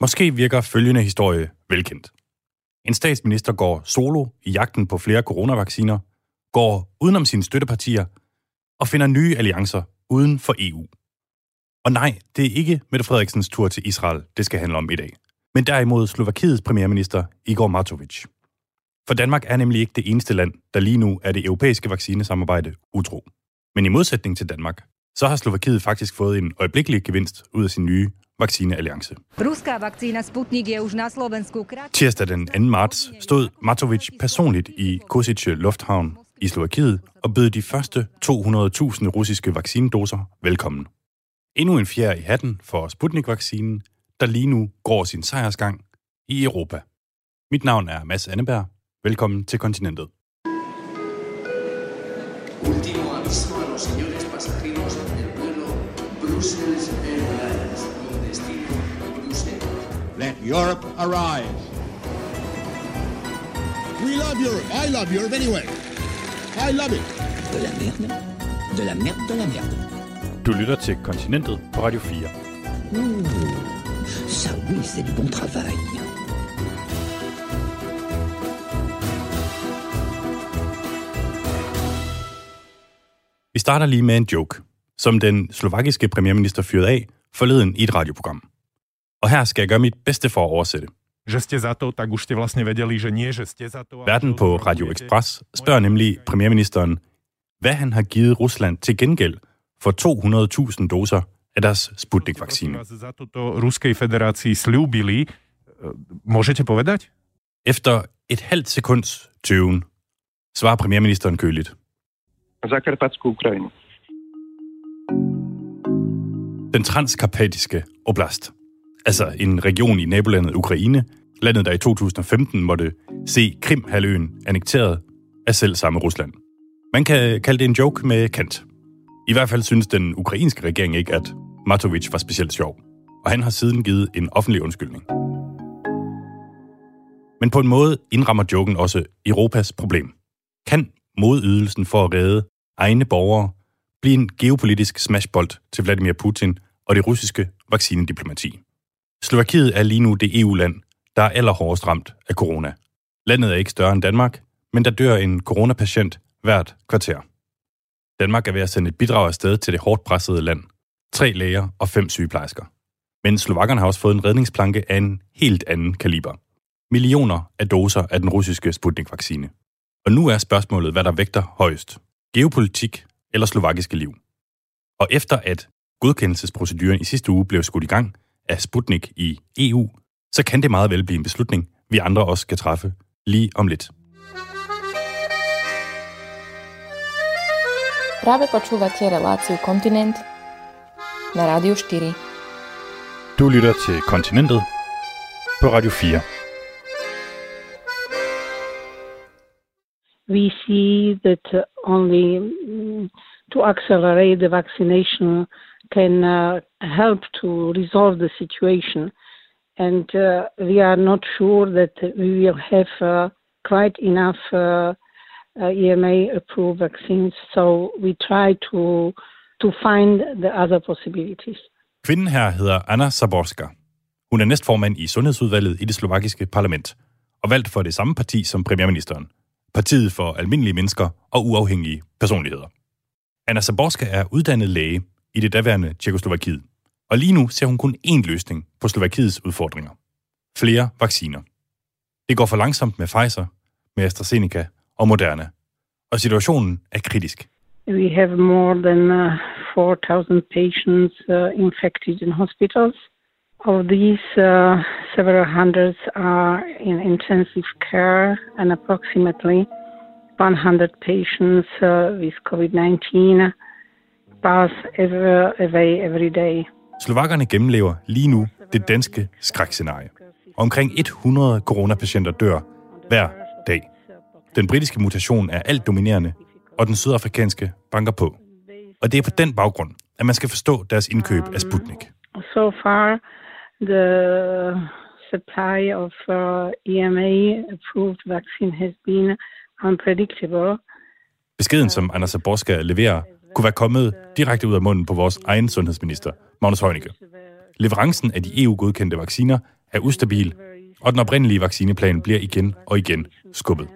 Måske virker følgende historie velkendt. En statsminister går solo i jagten på flere coronavacciner, går udenom sine støttepartier og finder nye alliancer uden for EU. Og nej, det er ikke Mette Frederiksens tur til Israel, det skal handle om i dag. Men derimod Slovakiets premierminister Igor Matovic. For Danmark er nemlig ikke det eneste land, der lige nu er det europæiske vaccinesamarbejde utro. Men i modsætning til Danmark, så har Slovakiet faktisk fået en øjeblikkelig gevinst ud af sin nye vaccinealliance. Ruská vakcína Sputnik je už na Slovensku. Tirsdag den 2. marts stod Matovic personligt i Kosice Lufthavn i Slovakiet og bød de første 200.000 russiske vaccinedoser velkommen. Endnu en fjer i hatten for Sputnik-vaccinen, der lige nu går sin sejrsgang i Europa. Mit navn er Mads Anneberg. Velkommen til kontinentet. Último aviso a los señores pasajeros Let Europe arise. We love Europe. I love Europe anyway. I love it. De la merde, de la merde, de la merde. Du lytter til Kontinentet på Radio 4. Ça oui, c'est du bon travail. Vi starter lige med en joke, som den slovakiske premierminister fyrede af forleden i et radioprogram. Og her skal jeg gøre mit bedste for at oversætte. že ste za to, tak už ste vlastne vedeli, že nie, že ste za to. ale Verden på. Radio Express spørger nemlig premierministeren, hvad han har givet Rusland til gengæld for 200.000 doser af deres Sputnik-vaccine. Ruskej federácii slúbili. E, Môžete povedať? Efter et halvt sekunds tøven, svarer premierministeren køligt. Zakarpatskú Ukrajinu. Den transkarpatiske oblast, altså en region i nabolandet Ukraine, landet der i 2015 måtte se Krimhaløen annekteret af selv samme Rusland. Man kan kalde det en joke med kant. I hvert fald synes den ukrainske regering ikke, at Matovic var specielt sjov, og han har siden givet en offentlig undskyldning. Men på en måde indrammer joken også Europas problem. Kan modydelsen for at redde egne borgere blive en geopolitisk smashbold til Vladimir Putin og det russiske vaccinediplomati? Slovakiet er lige nu det EU-land, der er allerhårdest ramt af corona. Landet er ikke større end Danmark, men der dør en coronapatient hvert kvarter. Danmark er ved at sende et bidrag afsted til det hårdt pressede land. Tre læger og fem sygeplejersker. Men slovakkerne har også fået en redningsplanke af en helt anden kaliber. Millioner af doser af den russiske Sputnik-vaccine. Og nu er spørgsmålet, hvad der vægter højst. Geopolitik eller slovakiske liv. Og efter at godkendelsesproceduren i sidste uge blev skudt i gang af Sputnik i EU, så kan det meget vel blive en beslutning, vi andre også skal træffe lige om lidt. Práve počúvate reláciu Kontinent na Rádiu 4. Du lytter til Kontinentet på Radio 4. we see that only to accelerate the vaccination can uh, help to resolve the situation. And uh, we are not sure that we will have uh, quite enough uh, uh, EMA approved vaccines. So we try to to find the other possibilities. Kvinden her hedder Anna Saborska. Hun er næstformand i Sundhedsudvalget i det slovakiske parlament, og valgt for det samme parti som premierministeren. Partiet for almindelige mennesker og uafhængige personligheder. Anna Saborska er uddannet læge i det daværende Tjekoslovakiet, og lige nu ser hun kun én løsning på Slovakiets udfordringer. Flere vacciner. Det går for langsomt med Pfizer, med AstraZeneca og Moderna, og situationen er kritisk. We have more than uh, 4,000 patients uh, infected in hospitals. Of these, uh, several hundreds are in intensive care, and approximately 100 patients uh, with COVID 19 pass ever, away every day. Slovakkerne gennemlever lige nu det danske skrækscenarie. Omkring 100 coronapatienter dør hver dag. Den britiske mutation er alt dominerende, og den sydafrikanske banker på. Og det er på den baggrund, at man skal forstå deres indkøb af Sputnik. So far, the supply of uh, EMA approved vaccine has been unpredictable. Beskeden, som Anna Saborska leverer, kunne være kommet direkte ud af munden på vores egen sundhedsminister, Magnus Heunicke. Leverancen af de EU-godkendte vacciner er ustabil, og den oprindelige vaccineplan bliver igen og igen skubbet.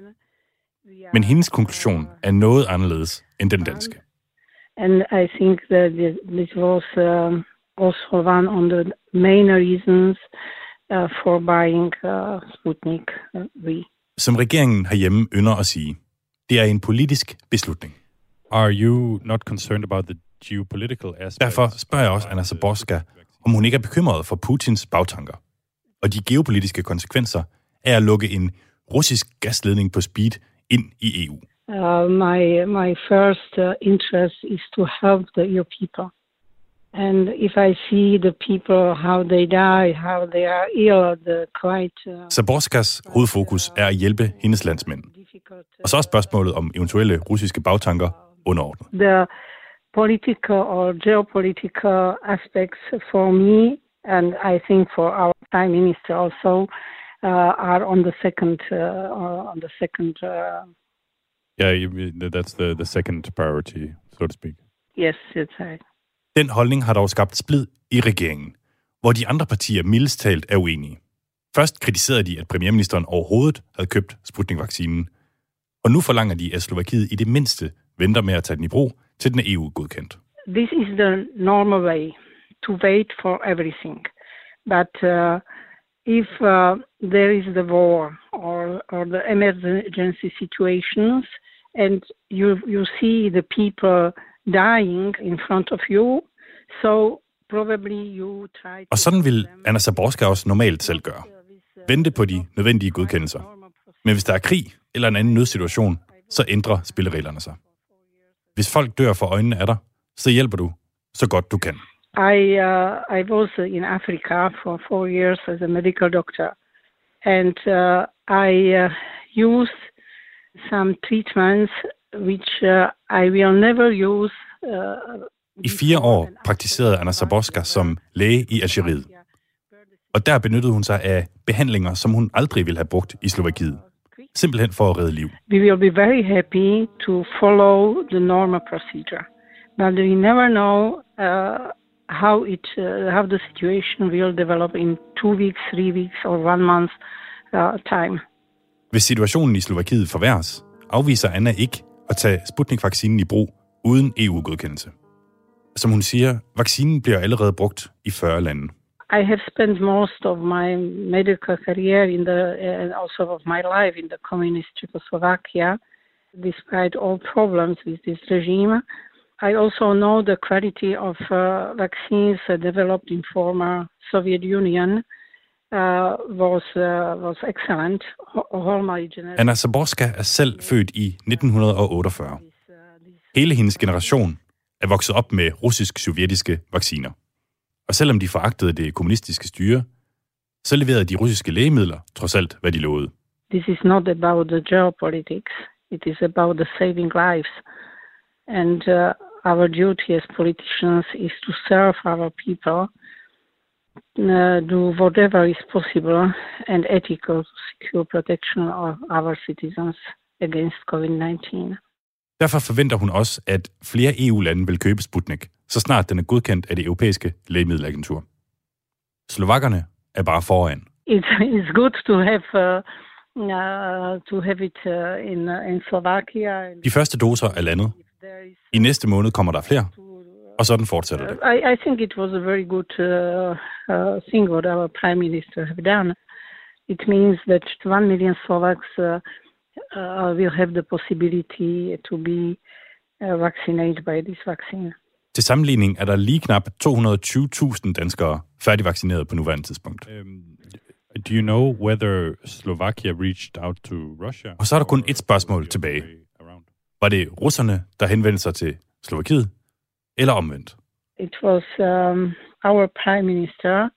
Men hendes konklusion er noget anderledes end den danske. And I think that this was um, also one of the main reasons uh, for buying uh, Sputnik V. Som regeringen herhjemme ynder at sige, det er en politisk beslutning. Are you not concerned about the geopolitical aspects? Derfor spørger jeg også Anna Zaborska, om hun ikke er bekymret for Putins bagtanker og de geopolitiske konsekvenser af at lukke en russisk gasledning på speed ind i EU. Uh, my my first uh, interest is to help the EU people, and if I see the people how they die, how they are ill, the quite. Uh, Zaborskas hovedfokus er at hjælpe hendes landsmænd. Og så er spørgsmålet om eventuelle russiske bagtanker underordnet. the political or geopolitical aspects for me, and I think for our prime minister also, uh, are on the second uh, on the second. Uh, Yeah, you- that's the, the second priority, so to speak. yes, it's right. Den holdning har dog skabt splid i regeringen, hvor de andre partier mildest talt er uenige. Først kritiserede de, at premierministeren overhovedet havde købt Sputnik-vaccinen, og nu forlanger de, at Slovakiet i det mindste venter med at tage den i brug, til den er EU-godkendt. This is the normal way to wait for everything, but uh, if uh, there is the war or or the emergency situations, and you you see the people dying in front of you, so probably you try. To Og sådan vil. Anna Zaborska også normalt selv gøre. Vente på de nødvendige godkendelser. Men hvis der er krig eller en anden nødsituation, så ændrer spillereglerne sig. Hvis folk dør for øjnene af dig, så hjælper du så godt du kan. I uh, I was in Africa for four years as a medical doctor, and uh, I uh, used some treatments which uh, I will never use. Uh, I fire år praktiserede Anna Zaborska som læge i Algeriet. Og der benyttede hun sig af behandlinger, som hun aldrig ville have brugt i Slovakiet. Simpelthen for at redde liv. we will be very happy to follow the normal procedure, but we never know uh, how it uh, how the situation will develop in two weeks, three weeks, or one month uh, time. Hvis situationen i Slovakiet forværres, afviser Anna ikke at tage Sputnik-vaccinen i brug uden EU-godkendelse. Som hun siger, vaccinen bliver allerede brugt i 40 lande. I have spent most of my medical career in the and also of my life in the communist Czechoslovakia, despite all problems with this regime. I also know the quality of uh, vaccines uh, developed in former Soviet Union uh, was uh, was excellent. All my generation. Anna Zaborska er selv født i 1948. Hele hendes generation er vokset op med russisk-sovjetiske vacciner. Og selvom de foragtede det kommunistiske styre, så leverede de russiske lægemidler trods alt, hvad de lovede. this is not about the geopolitics. It is about the saving lives. And uh, our duty as politicians is to serve our people, uh, do whatever is possible and ethical to secure protection of our citizens against COVID 19. Derfor forventer hun også, at flere EU-lande vil købe Sputnik, så snart den er godkendt af det europæiske lægemiddelagentur. Slovakkerne er bare foran. It's, it's good to have. Uh, uh, to have it uh, in uh, in Slovakia. De første doser er landet. I næste måned kommer der flere, og sådan fortsætter det. I, I think it was a very good uh, uh, thing what our prime minister have done. It means that one million Slovaks uh, uh, will have the possibility to be uh, vaccinated by this vaccine. Til sammenligning er der lige knap 220.000 danskere færdigvaccineret på nuværende tidspunkt. Um, do you know whether Slovakia reached out to Russia? Og så er der kun et spørgsmål tilbage. Var det russerne, der henvendte sig til Slovakiet, eller omvendt? It was um, our prime minister.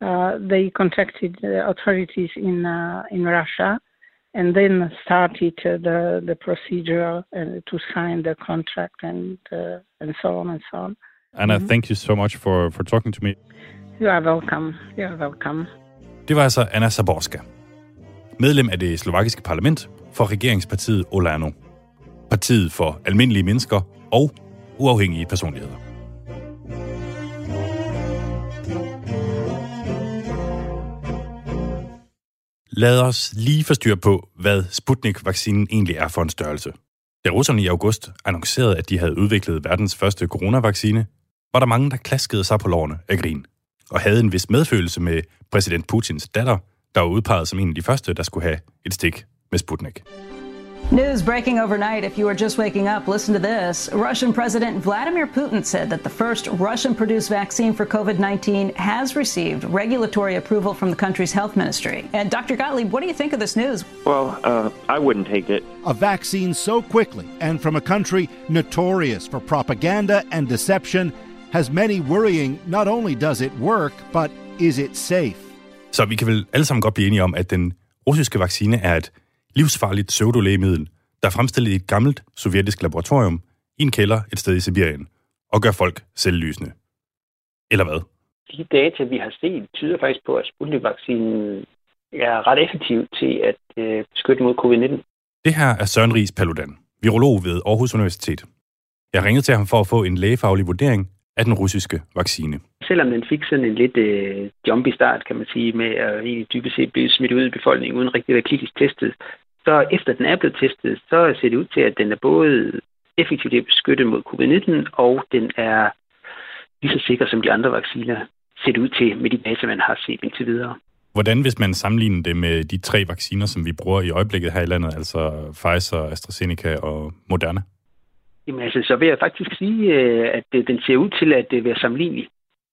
Uh, they contacted the authorities in uh, in Russia, and then started uh, the the procedure uh, to sign the contract and uh, and so on and so on. Anna, thank you so much for, for talking to me. You are welcome. You are welcome. Det var altså Anna Zaborska, medlem af det slovakiske parlament for regeringspartiet Olano. Partiet for almindelige mennesker og uafhængige personligheder. Lad os lige få styr på, hvad Sputnik-vaccinen egentlig er for en størrelse. Da russerne i august annoncerede, at de havde udviklet verdens første coronavaccine, var der mange, der klaskede sig på lårene af grin, og havde en vis medfølelse med præsident Putins datter, der var udpeget som en af de første, der skulle have et stik med Sputnik. News breaking overnight. If you are just waking up, listen to this. Russian President Vladimir Putin said that the first Russian produced vaccine for COVID 19 has received regulatory approval from the country's health ministry. And Dr. Gottlieb, what do you think of this news? Well, uh, I wouldn't take it. A vaccine so quickly and from a country notorious for propaganda and deception has many worrying not only does it work, but is it safe? Så vi kan vel alle sammen godt blive enige om, at den russiske vaccine er et livsfarligt pseudolægemiddel, der er fremstillet i et gammelt sovjetisk laboratorium i en kælder et sted i Sibirien, og gør folk selvlysende. Eller hvad? De data, vi har set, tyder faktisk på, at Sputnik-vaccinen er ret effektiv til at øh, beskytte mod covid-19. Det her er Søren Ries Paludan, virolog ved Aarhus Universitet. Jeg ringede til ham for at få en lægefaglig vurdering af den russiske vaccine. Selvom den fik sådan en lidt øh, jumpy start, kan man sige, med at egentlig dybest set blive smidt ud i befolkningen uden rigtig at klitisk testet, så efter den er blevet testet, så ser det ud til, at den er både effektivt at beskytte mod covid-19, og den er lige så sikker som de andre vacciner ser det ud til med de data, man har set indtil videre. Hvordan, hvis man sammenligner det med de tre vacciner, som vi bruger i øjeblikket her i landet, altså Pfizer, AstraZeneca og Moderna? Jamen altså, så vil jeg faktisk sige, øh, at øh, den ser ud til at øh, være sammenlignelig.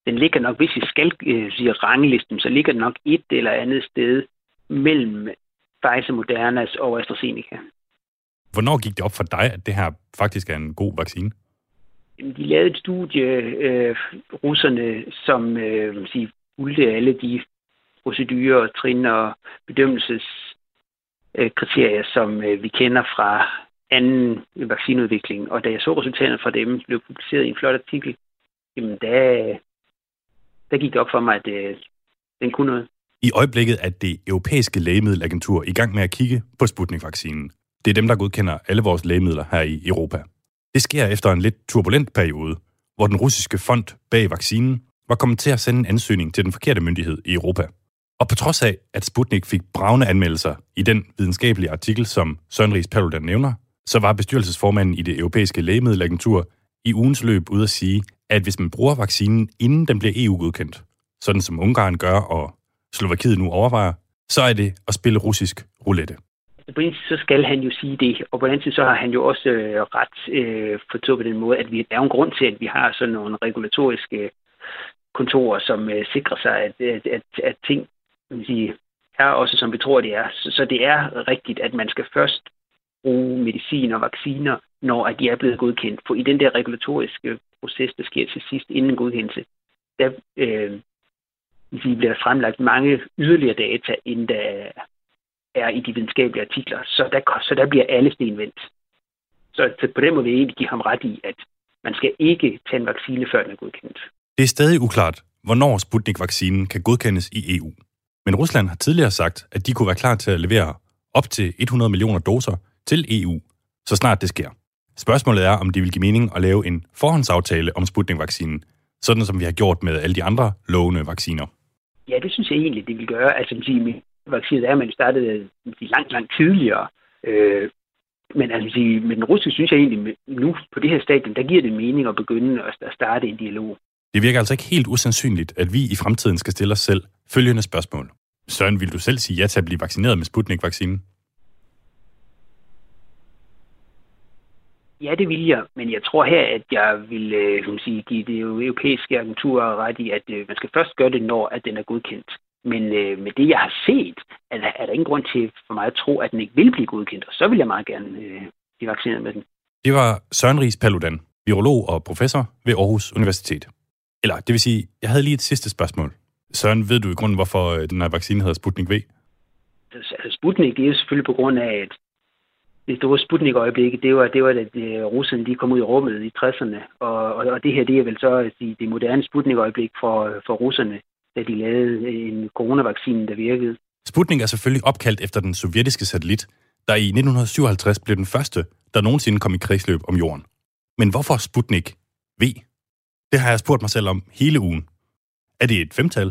Den ligger nok, hvis vi skal sige ranglisten, så ligger den nok et eller andet sted mellem Pfizer, Modernas og AstraZeneca. Hvornår gik det op for dig, at det her faktisk er en god vaccine? De lavede et studie, øh, russerne, som øh, sige, fulgte alle de procedurer, trin og bedømmelseskriterier, som øh, vi kender fra anden vaccineudvikling. Og da jeg så resultaterne fra dem blev publiceret i en flot artikel, jamen der, der gik det op for mig, at øh, den kunne noget. I øjeblikket er det europæiske lægemiddelagentur i gang med at kigge på Sputnik-vaccinen. Det er dem, der godkender alle vores lægemidler her i Europa. Det sker efter en lidt turbulent periode, hvor den russiske fond bag vaccinen var kommet til at sende en ansøgning til den forkerte myndighed i Europa. Og på trods af, at Sputnik fik bravne anmeldelser i den videnskabelige artikel, som Søren Ries Paludan nævner, så var bestyrelsesformanden i det europæiske lægemiddelagentur i ugens løb ude at sige, at hvis man bruger vaccinen, inden den bliver EU-godkendt, sådan som Ungarn gør og Slovakiet nu overvejer, så er det at spille russisk roulette. På en så skal han jo sige det, og på den anden side så har han jo også øh, ret øh, forstået på den måde, at vi, der er en grund til, at vi har sådan nogle regulatoriske øh, kontorer, som øh, sikrer sig, at, at, at, at ting man sige, er også som vi tror, det er. Så, så det er rigtigt, at man skal først bruge medicin og vacciner, når at de er blevet godkendt. For i den der regulatoriske proces, der sker til sidst inden godkendelse, der øh, vi bliver fremlagt mange yderligere data, end der er i de videnskabelige artikler. Så der, så der bliver alle sten vendt. Så, så på den måde vil jeg egentlig give ham ret i, at man skal ikke tage en vaccine, før den er godkendt. Det er stadig uklart, hvornår Sputnik-vaccinen kan godkendes i EU. Men Rusland har tidligere sagt, at de kunne være klar til at levere op til 100 millioner doser til EU, så snart det sker. Spørgsmålet er, om det vil give mening at lave en forhåndsaftale om Sputnik-vaccinen, sådan som vi har gjort med alle de andre lovende vacciner. Ja, det synes jeg egentlig, det vil gøre. Altså, med vaccinet er, at man startede langt, langt tidligere. Øh, men altså, med den russiske synes jeg egentlig, nu på det her stadium, der giver det mening at begynde at starte en dialog. Det virker altså ikke helt usandsynligt, at vi i fremtiden skal stille os selv følgende spørgsmål. Søren, vil du selv sige ja til at blive vaccineret med Sputnik-vaccinen? Ja, det vil jeg, men jeg tror her, at jeg vil øh, sige, give det europæiske agentur ret i, at øh, man skal først gøre det, når at den er godkendt. Men øh, med det, jeg har set, er der, er der ingen grund til for mig at tro, at den ikke vil blive godkendt, og så vil jeg meget gerne øh, blive vaccineret med den. Det var Søren Ries Paludan, virolog og professor ved Aarhus Universitet. Eller det vil sige, jeg havde lige et sidste spørgsmål. Søren, ved du i grunden, hvorfor øh, den her vaccine hedder Sputnik V? Altså, Sputnik, det er selvfølgelig på grund af, at det store Sputnik-øjeblik, det var, det var, at øh, russerne de kom ud i rummet i 60'erne. Og, og, og det her, det er vel så at sige, det moderne Sputnik-øjeblik for, for russerne, da de lavede øh, en coronavaccine, der virkede. Sputnik er selvfølgelig opkaldt efter den sovjetiske satellit, der i 1957 blev den første, der nogensinde kom i kredsløb om jorden. Men hvorfor Sputnik V? Det har jeg spurgt mig selv om hele ugen. Er det et femtal?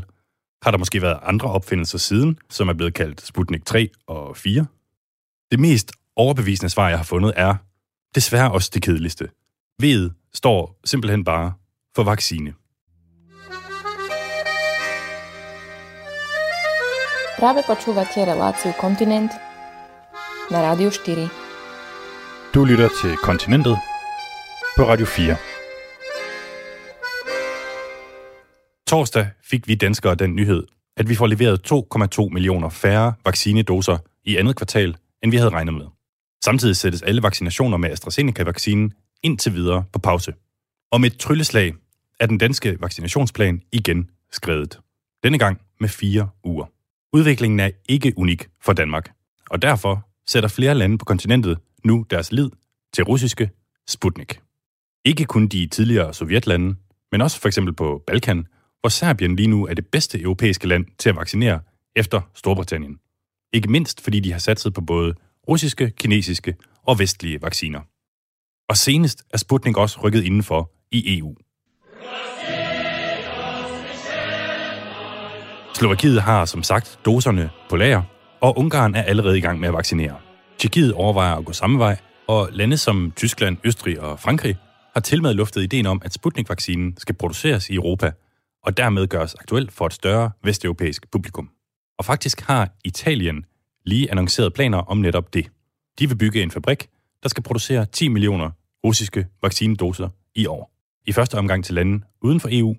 har der måske været andre opfindelser siden, som er blevet kaldt Sputnik 3 og 4. Det mest overbevisende svar, jeg har fundet, er desværre også det kedeligste. V'et står simpelthen bare for vaccine. Práve počúvate reláciu Kontinent na Rádiu 4. Du lytter til Kontinentet på Radio 4. Torsdag fik vi danskere den nyhed, at vi får leveret 2,2 millioner færre vaccinedoser i andet kvartal, end vi havde regnet med. Samtidig sættes alle vaccinationer med AstraZeneca-vaccinen indtil videre på pause. Og med et trylleslag er den danske vaccinationsplan igen skrevet. Denne gang med fire uger. Udviklingen er ikke unik for Danmark, og derfor sætter flere lande på kontinentet nu deres lid til russiske Sputnik. Ikke kun de tidligere sovjetlande, men også for eksempel på Balkan, hvor Serbien lige nu er det bedste europæiske land til at vaccinere efter Storbritannien. Ikke mindst fordi de har satset på både russiske, kinesiske og vestlige vacciner. Og senest er Sputnik også rykket indenfor i EU. Slovakiet har som sagt doserne på lager, og Ungarn er allerede i gang med at vaccinere. Tjekkiet overvejer at gå samme vej, og lande som Tyskland, Østrig og Frankrig har til med luftet ideen om, at Sputnik-vaccinen skal produceres i Europa, og dermed gøres aktuel for et større vesteuropæisk publikum. Og faktisk har Italien lige annonceret planer om netop det. De vil bygge en fabrik, der skal producere 10 millioner russiske vaccinedoser i år. I første omgang til lande uden for EU,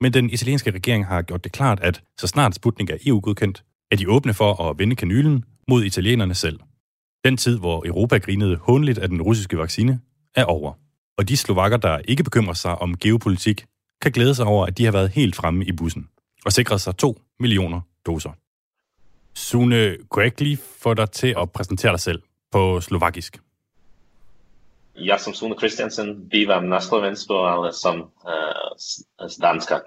men den italienske regering har gjort det klart, at så snart Sputnik er EU-godkendt, er de åbne for at vende kanylen mod italienerne selv. Den tid, hvor Europa grinede håndligt af den russiske vaccine, er over. Og de slovakker, der ikke bekymrer sig om geopolitik, kan glæde sig over, at de har været helt fremme i bussen og sikret sig 2 millioner doser. Sune, kunne jeg ikke lige få dig til at præsentere dig selv på slovakisk? Ja som Sune Christiansen bývam na Slovensku, ale som uh, z Danska.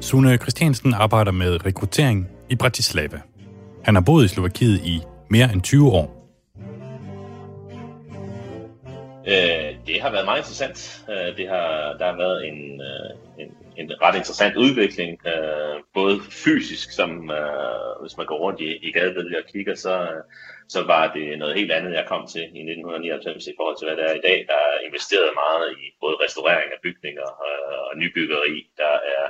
Sune Christiansen arbejder med rekruttering i Bratislava. Han har boet i Slovakiet i mere end 20 år. Øh, det har været meget interessant. Øh, det har, der har været en, øh, en, en ret interessant udvikling, øh, både fysisk, som øh, hvis man går rundt i, i gadebilledet og kigger, så, øh, så var det noget helt andet, jeg kom til i 1999 i forhold til, hvad det er i dag. Der er investeret meget i både restaurering af bygninger øh, og nybyggeri. Der er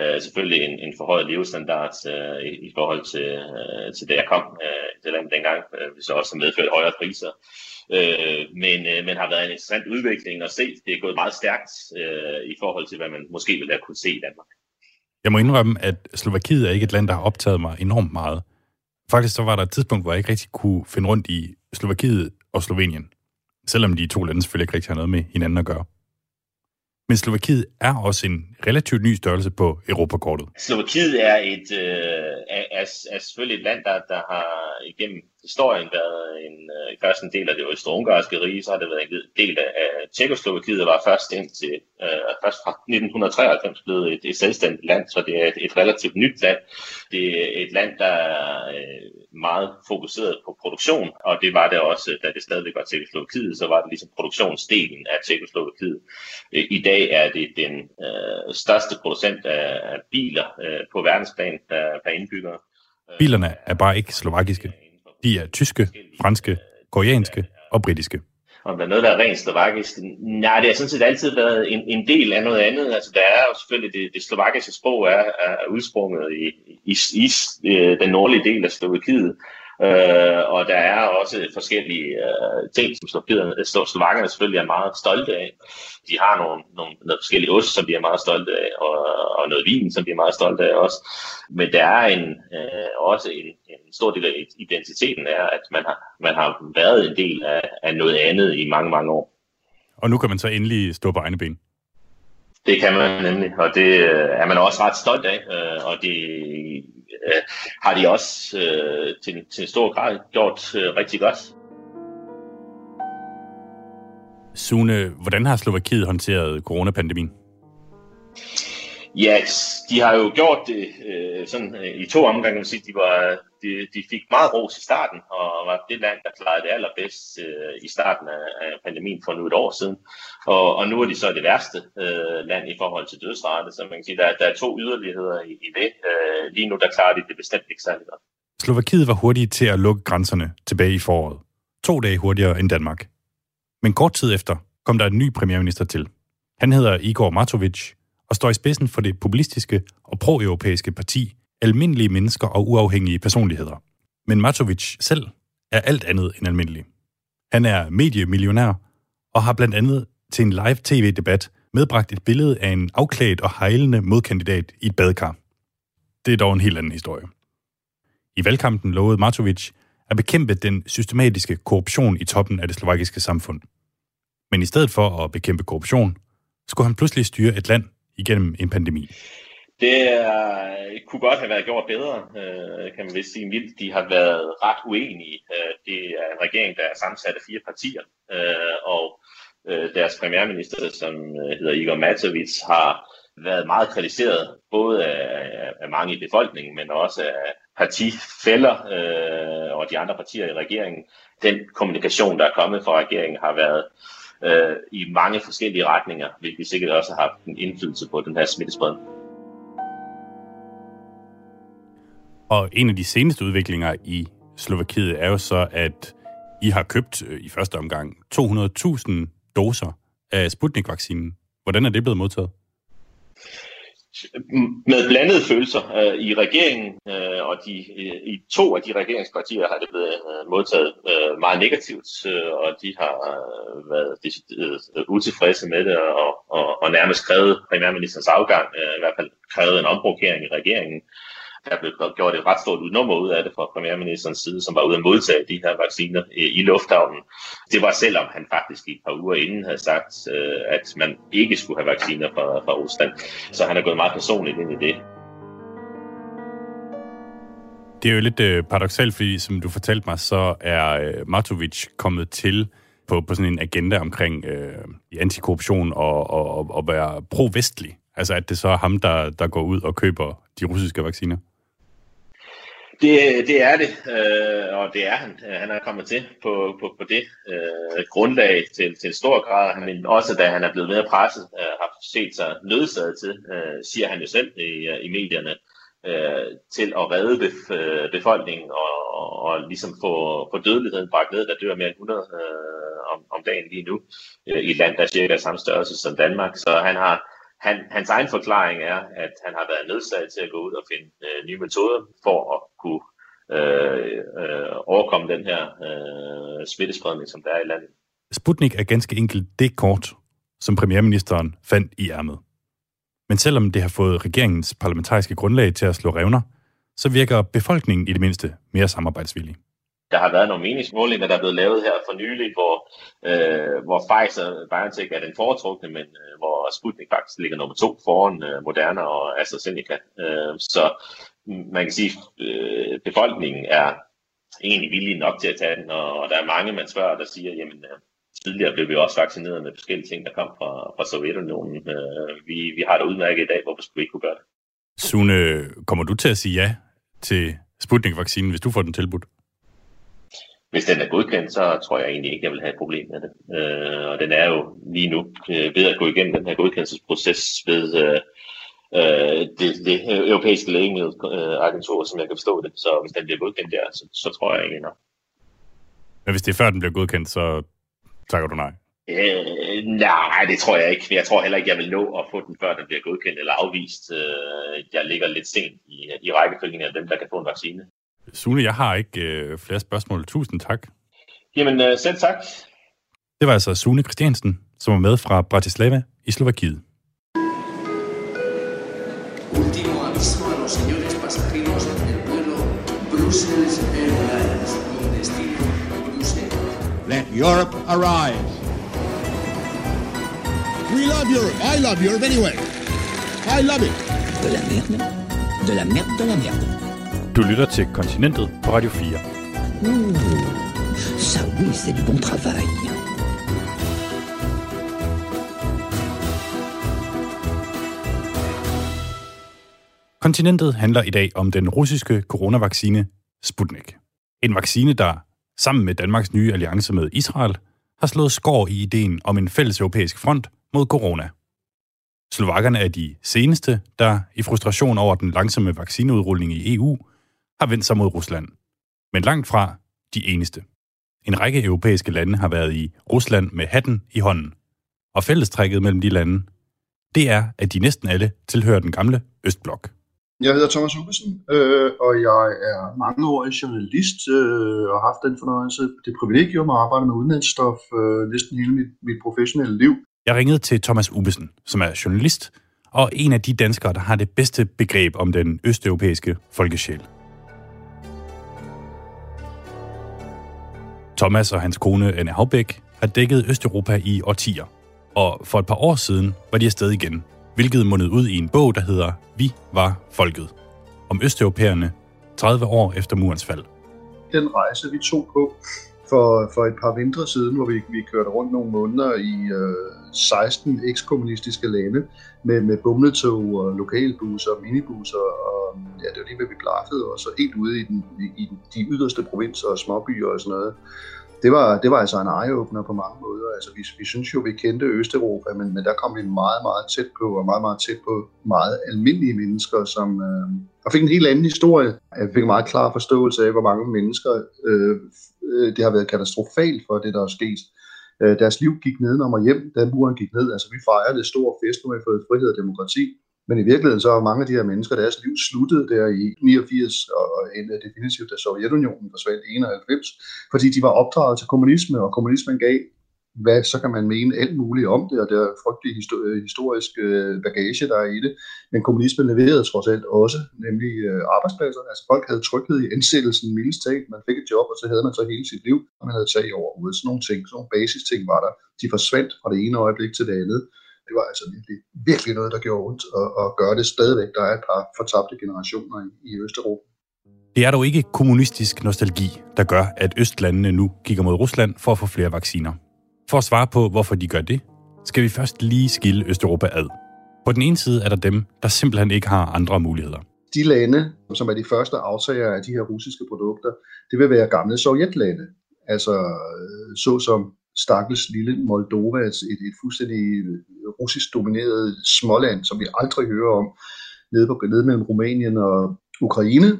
øh, selvfølgelig en, en forhøjet levestandard øh, i, i forhold til, øh, til det, jeg kom øh, til landet dengang, øh, hvis også har medført højere priser. Øh, men, øh, men har været en interessant udvikling at se. Det er gået meget stærkt øh, i forhold til, hvad man måske ville have kunne se i Danmark. Jeg må indrømme, at Slovakiet er ikke et land, der har optaget mig enormt meget. Faktisk så var der et tidspunkt, hvor jeg ikke rigtig kunne finde rundt i Slovakiet og Slovenien. Selvom de to lande selvfølgelig ikke rigtig har noget med hinanden at gøre. Men Slovakiet er også en relativt ny størrelse på Europakortet. Slovakiet er, et, øh, er, er, er selvfølgelig et land, der, der har igennem historien været en, øh, først en del af det østro-ungarske rige, så har det været en del af, Tjekoslovakiet, der var først indtil øh, først fra 1993 blevet et, et selvstændigt land, så det er et, et relativt nyt land. Det er et land, der er øh, meget fokuseret på produktion, og det var det også, da det stadigvæk var Tjekoslovakiet, så var det ligesom produktionsdelen af Tjekoslovakiet. Øh, I dag er det den øh, største producent af, af biler øh, på verdensplan per, per indbygger. Bilerne er bare ikke slovakiske. De er tyske, franske, koreanske og britiske. Om der er noget, der er rent slovakisk? Nej, det har sådan set altid været en, en del af noget andet. Altså, der er jo selvfølgelig det, det slovakiske sprog er, er udsprunget i, i, i, i øh, den nordlige del af Slovakiet. Øh, og der er også forskellige øh, ting, som slovakkerne selvfølgelig er meget stolte af. De har nogle, nogle nogle forskellige ost, som de er meget stolte af, og, og noget vin, som de er meget stolte af også. Men der er en, øh, også en, en stor del af identiteten er, at man har, man har været en del af, af noget andet i mange, mange år. Og nu kan man så endelig stå på egne ben. Det kan man nemlig, og det øh, er man også ret stolt af, øh, og det øh, har de også øh, til, til en stor grad gjort øh, rigtig godt. Sune, hvordan har Slovakiet håndteret coronapandemien? Ja, de har jo gjort det øh, sådan i to omgange. Man sige. De, var, de, de fik meget ros i starten, og var det land, der klarede det allerbedst øh, i starten af, af pandemien for nu et år siden. Og, og nu er de så det værste øh, land i forhold til dødsrate, så man kan sige, der, der er to yderligheder i, i det. Øh, lige nu, der klarer de det bestemt ikke særlig godt. Slovakiet var hurtige til at lukke grænserne tilbage i foråret. To dage hurtigere end Danmark. Men kort tid efter kom der en ny premierminister til. Han hedder Igor Matovic og står i spidsen for det populistiske og pro-europæiske parti Almindelige Mennesker og Uafhængige Personligheder. Men Matovic selv er alt andet end almindelig. Han er mediemillionær og har blandt andet til en live tv-debat medbragt et billede af en afklædt og hejlende modkandidat i et badkar. Det er dog en helt anden historie. I valgkampen lovede Matovic at bekæmpe den systematiske korruption i toppen af det slovakiske samfund. Men i stedet for at bekæmpe korruption, skulle han pludselig styre et land igennem en pandemi. Det uh, kunne godt have været gjort bedre, uh, kan man vist sige mildt. De har været ret uenige. Uh, det er en regering, der er sammensat af fire partier, øh, og øh, deres premierminister, som hedder Igor Matovic, har været meget kritiseret, både af, af mange i befolkningen, men også af partifælder øh, og de andre partier i regeringen. Den kommunikation, der er kommet fra regeringen, har været øh, i mange forskellige retninger, hvilket sikkert også har haft en indflydelse på den her smittespredning. Og en af de seneste udviklinger i Slovakiet er jo så, at I har købt øh, i første omgang 200.000 doser af Sputnik-vaccinen. Hvordan er det blevet modtaget? med blandede følelser øh, i regeringen, øh, og de, øh, i to af de regeringspartier har det blevet øh, modtaget øh, meget negativt, øh, og de har øh, været øh, utilfredse med det, og, og, og nærmest krævet premierministerens afgang, øh, i hvert fald krævet en ombrokering i regeringen. Der blev gjort et ret stort nummer ud af det fra premierministerens side, som var ude at modtage de her vacciner øh, i lufthavnen. Det var selvom han faktisk i et par uger inden havde sagt, øh, at man ikke skulle have vacciner fra, fra Rusland. Så han er gået meget personligt ind i det. Det er jo lidt øh, paradoxalt, fordi som du fortalte mig, så er øh, Matovic kommet til på, på sådan en agenda omkring øh, antikorruption og, og, og, og være pro-vestlig. Altså at det så er ham, der, der går ud og køber de russiske vacciner. Det, det er det, øh, og det er han. Øh, han er kommet til på, på, på det øh, grundlag til, til en stor grad. Men også da han er blevet mere presset, øh, har set sig nødsaget til, øh, siger han jo selv i, øh, i medierne, øh, til at redde bef, øh, befolkningen og, og, og ligesom få, få dødeligheden bragt ned. Der dør mere end 100 øh, om, om dagen lige nu øh, i et land, der er cirka samme størrelse som Danmark. Så han har han, hans egen forklaring er, at han har været nødsaget til at gå ud og finde øh, nye metoder for at kunne øh, øh, overkomme den her øh, smittespredning, som der er i landet. Sputnik er ganske enkelt det kort, som premierministeren fandt i ærmet. Men selvom det har fået regeringens parlamentariske grundlag til at slå revner, så virker befolkningen i det mindste mere samarbejdsvillig. Der har været nogle meningsmålinger, der er blevet lavet her for nylig, hvor, øh, hvor Pfizer-BioNTech er den foretrukne, men øh, hvor Sputnik faktisk ligger nummer to foran øh, Moderna og AstraZeneca. Øh, så man kan sige, øh, befolkningen er egentlig villig nok til at tage den, og, og der er mange, man spørger, der siger, jamen øh, tidligere blev vi også vaccineret med forskellige ting, der kom fra, fra Sovjetunionen. Øh, vi, vi har det udmærket i dag, hvorfor skulle vi ikke kunne gøre det? Sune, kommer du til at sige ja til Sputnik-vaccinen, hvis du får den tilbudt? Hvis den er godkendt, så tror jeg egentlig ikke, jeg vil have et problem med det. Øh, og den er jo lige nu øh, ved at gå igennem den her godkendelsesproces ved øh, øh det, det europæiske lægemiddelagentur, som jeg kan forstå det. Så hvis den bliver godkendt der, så, så tror jeg egentlig nok. Men hvis det er før den bliver godkendt, så takker du nej? Øh, nej, det tror jeg ikke. Jeg tror heller ikke, jeg vil nå at få den, før den bliver godkendt eller afvist. Øh, jeg ligger lidt sent i, i rækkefølgen af dem, der kan få en vaccine. Sune, jeg har ikke øh, flere spørgsmål. Tusind tak. Jamen, øh, selv tak. Det var altså Sune Christiansen, som var med fra Bratislava i Slovakiet. Último aviso a los señores pasajeros del vuelo Brussels Airlines con destino Bruselas. Let Europe arise. We love Europe. I love Europe anyway. I love it. De la merde. De la merde, de la merde. Du lytter til Kontinentet på Radio 4. Uh, ça oui, c'est du bon travail. Kontinentet handler i dag om den russiske coronavaccine Sputnik. En vaccine, der sammen med Danmarks nye alliance med Israel har slået skår i ideen om en fælles europæisk front mod corona. Slovakkerne er de seneste, der i frustration over den langsomme vaccineudrulning i EU har vendt sig mod Rusland. Men langt fra de eneste. En række europæiske lande har været i Rusland med hatten i hånden. Og fællestrækket mellem de lande, det er, at de næsten alle tilhører den gamle Østblok. Jeg hedder Thomas Huggesen, øh, og jeg er mangeårig journalist øh, og har haft den fornøjelse, det privilegium at arbejde med udenlandsstof øh, næsten hele mit, mit professionelle liv. Jeg ringede til Thomas Ubesen, som er journalist og en af de danskere, der har det bedste begreb om den østeuropæiske folkesjæl. Thomas og hans kone Anne Havbæk har dækket Østeuropa i årtier. Og for et par år siden var de afsted igen, hvilket mundede ud i en bog, der hedder Vi var folket. Om østeuropæerne 30 år efter murens fald. Den rejse, vi tog på for, for et par vintre siden, hvor vi, vi kørte rundt nogle måneder i øh, 16 ekskommunistiske lande med, med bumletog og lokalbusser og minibusser. Og, ja, det var lige hvad vi blaffede, og så helt ude i, den, i, i de yderste provinser og småbyer og sådan noget det var, det var altså en eye-opener på mange måder. Altså, vi, vi synes jo, vi kendte Østeuropa, men, men der kom vi meget, meget tæt på, og meget, meget tæt på meget almindelige mennesker, som øh, og fik en helt anden historie. Jeg fik en meget klar forståelse af, hvor mange mennesker øh, øh det har været katastrofalt for det, der er sket. Øh, deres liv gik ned og hjem, da muren gik ned. Altså, vi fejrede det store fest, nu har vi fået frihed og demokrati. Men i virkeligheden så er mange af de her mennesker, deres liv sluttede der i 89 og endte definitivt, da Sovjetunionen forsvandt i 91, fordi de var opdraget til kommunisme, og kommunismen gav hvad så kan man mene alt muligt om det, og der er frygtelig øh, historisk øh, bagage, der er i det. Men kommunismen leverede trods alt også, nemlig øh, arbejdspladser. Altså folk havde tryghed i ansættelsen, mildest talt. Man fik et job, og så havde man så hele sit liv, og man havde tag over hovedet. Sådan nogle ting, sådan nogle basisting var der. De forsvandt fra det ene øjeblik til det andet. Det var altså virkelig, virkelig noget, der gjorde ondt, og, og gør det stadigvæk. Der er et par fortabte generationer i, i Østeuropa. Det er dog ikke kommunistisk nostalgi, der gør, at Østlandene nu kigger mod Rusland for at få flere vacciner. For at svare på, hvorfor de gør det, skal vi først lige skille Østeuropa ad. På den ene side er der dem, der simpelthen ikke har andre muligheder. De lande, som er de første aftager af de her russiske produkter, det vil være gamle sovjetlande. Altså øh, såsom stakkels lille Moldova, et, et fuldstændig øh, russisk domineret småland, som vi aldrig hører om, nede, på, nede mellem Rumænien og Ukraine.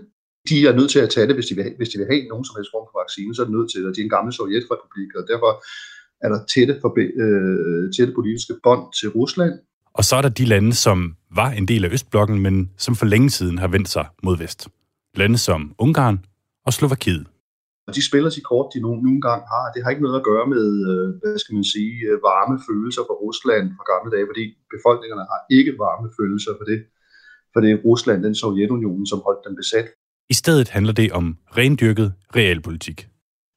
De er nødt til at tage det, hvis de vil, hvis de vil have nogen som helst form for vaccine, så er de nødt til det. De er en gammel sovjetrepublik, og derfor er der tætte, forbe- øh, tætte politiske bånd til Rusland. Og så er der de lande, som var en del af Østblokken, men som for længe siden har vendt sig mod vest. Lande som Ungarn og Slovakiet. Og de spiller de kort, de nogle, nogle gange har. Det har ikke noget at gøre med, øh, hvad skal man sige, øh, varme følelser for Rusland fra gamle dage, fordi befolkningerne har ikke varme følelser for det. For det er Rusland, den Sovjetunionen, som holdt dem besat. I stedet handler det om rendyrket realpolitik.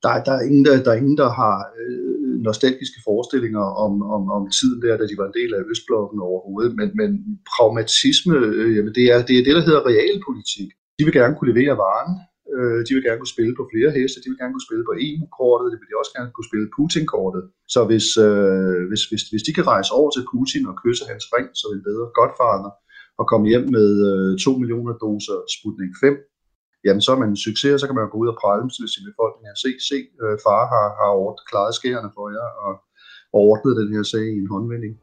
Der, der, er ingen, der, der er ingen, der har øh, nostalgiske forestillinger om, om, om tiden der, da de var en del af Østblokken overhovedet, men, men pragmatisme, øh, jamen det, er, det er det, der hedder realpolitik. De vil gerne kunne levere varen, Øh, de vil gerne kunne spille på flere heste, de vil gerne kunne spille på EU-kortet, de vil også gerne kunne spille Putin-kortet. Så hvis, øh, hvis, hvis, hvis de kan rejse over til Putin og kysse hans ring så vil det bedre godfather, og komme hjem med øh, 2 millioner doser Sputnik 5, jamen så er man en succes, og så kan man gå ud og prale til sin befolkning og se, se, øh, far har, har klaret skærene for jer, og, og ordnet den her sag i en håndvending.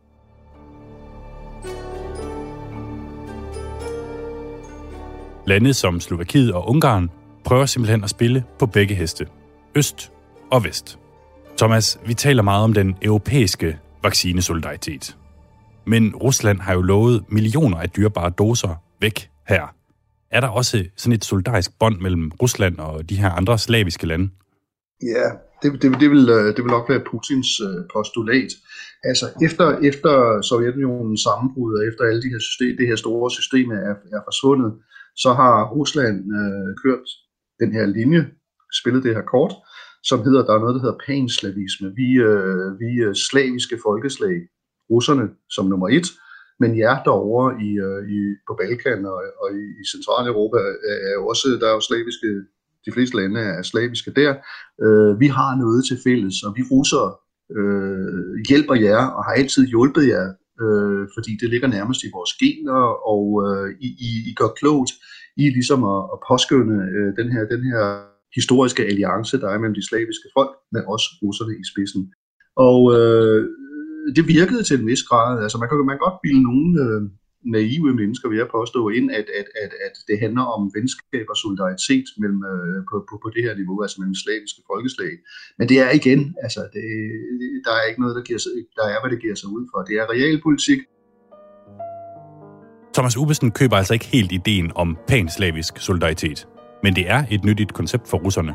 Lande som Slovakiet og Ungarn prøver simpelthen at spille på begge heste. Øst og vest. Thomas, vi taler meget om den europæiske vaccinesolidaritet. Men Rusland har jo lovet millioner af dyrebare doser væk her. Er der også sådan et solidarisk bånd mellem Rusland og de her andre slaviske lande? Ja, det, det, det, vil, øh, det vil nok være Putins øh, postulat. Altså efter, efter Sovjetunionens sammenbrud og efter alle de her system, det her store system er, er forsvundet, så har Rusland øh, kørt den her linje, spillet det her kort, som hedder, der er noget, der hedder panslavisme. Vi, øh, vi er slaviske folkeslag, russerne som nummer et, men jer derovre i, øh, i, på Balkan og, og i, i Centraleuropa er, er jo også, der er jo slaviske, de fleste lande er slaviske der. Øh, vi har noget til fælles, og vi russere øh, hjælper jer og har altid hjulpet jer, øh, fordi det ligger nærmest i vores gener, og øh, I, I, I gør klogt i ligesom at, at påskynde øh, den, her, den her historiske alliance, der er mellem de slaviske folk, med os russerne i spidsen. Og øh, det virkede til en vis grad. Altså man kan, man kan godt bilde nogle øh, naive mennesker, vil jeg påstå, ind, at, at, at, at det handler om venskab og solidaritet mellem, øh, på, på, på det her niveau, altså mellem slaviske folkeslag. Men det er igen, altså det, der er ikke noget, der, giver sig, der er, hvad det giver sig ud for. Det er realpolitik. Thomas Ubesen køber altså ikke helt ideen om pan-slavisk solidaritet. Men det er et nyttigt koncept for russerne.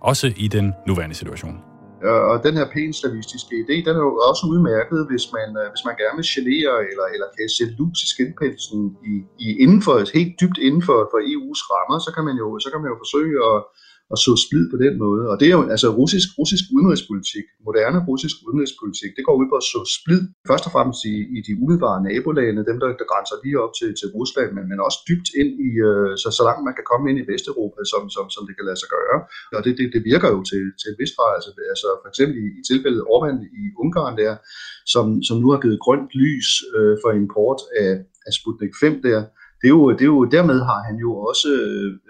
Også i den nuværende situation. Øh, og den her pænslavistiske idé, den er jo også udmærket, hvis man, øh, hvis man gerne vil genere eller, eller kan sætte lus i skinpelsen i, i indenfor, helt dybt inden for, for EU's rammer, så kan man jo, så kan man jo forsøge at, at så splid på den måde. Og det er jo altså russisk, russisk udenrigspolitik, moderne russisk udenrigspolitik, det går ud på at så splid, først og fremmest i, i de umiddelbare nabolande, dem der, der grænser lige op til, til Rusland, men, men også dybt ind i, øh, så, så langt man kan komme ind i Vesteuropa, som, som, som det kan lade sig gøre. Og det, det, det virker jo til, til en vis grad, altså, altså for eksempel i, i tilfældet Orbán i Ungarn der, som, som nu har givet grønt lys øh, for import af, af Sputnik 5 der, det er jo, det er jo, dermed har han jo også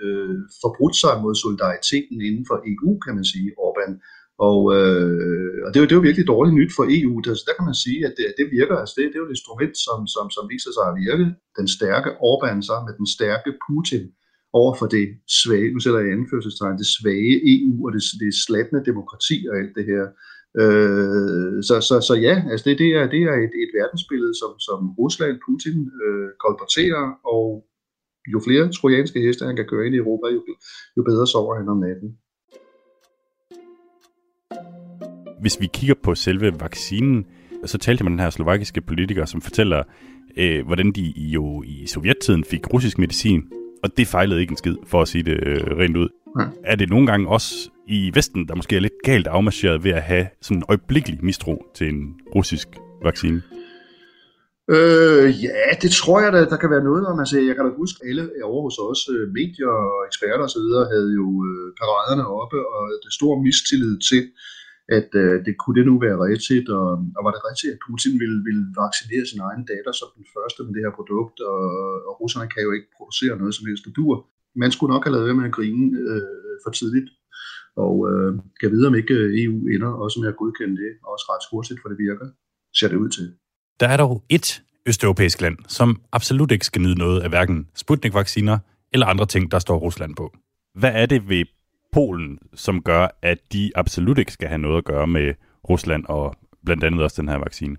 øh, forbrudt sig mod solidariteten inden for EU, kan man sige, Orbán. Og, øh, og det, er jo, det er jo virkelig dårligt nyt for EU. Der, der kan man sige, at det, det virker. Altså det, det er jo et instrument, som, som, som viser sig at virke. Den stærke Orbán sammen med den stærke Putin over for det svage, nu sætter jeg anførselstegn, det svage EU og det, det slattende demokrati og alt det her. Øh, så, så, så ja, altså det, det er, det er et, et verdensbillede, som, som Rusland, Putin øh, kolporterer, og jo flere trojanske heste han kan køre ind i Europa, jo, jo bedre sover han om natten. Hvis vi kigger på selve vaccinen, så talte man den her slovakiske politiker, som fortæller, øh, hvordan de jo i sovjettiden fik russisk medicin, og det fejlede ikke en skid, for at sige det øh, rent ud. Er det nogle gange også i Vesten, der måske er lidt galt afmarcheret ved at have sådan en øjeblikkelig mistro til en russisk vaccine? Øh, ja, det tror jeg, der, der kan være noget om. Altså, jeg kan da huske, alle over hos os, øh, medier og eksperter osv., havde jo øh, paraderne oppe, og det store mistillid til, at øh, det kunne det nu være rigtigt, og, og var det rigtigt, at Putin ville, ville vaccinere sin egen datter som den første med det her produkt, og, og russerne kan jo ikke producere noget som helst, der dur. Man skulle nok have lavet være med at grine øh, for tidligt, og øh, kan vide, om ikke øh, EU ender også med at godkende det, også ret hurtigt, for det virker, ser det ud til. Der er dog et østeuropæisk land, som absolut ikke skal nyde noget af hverken Sputnik-vacciner eller andre ting, der står Rusland på. Hvad er det ved Polen, som gør, at de absolut ikke skal have noget at gøre med Rusland og blandt andet også den her vaccine?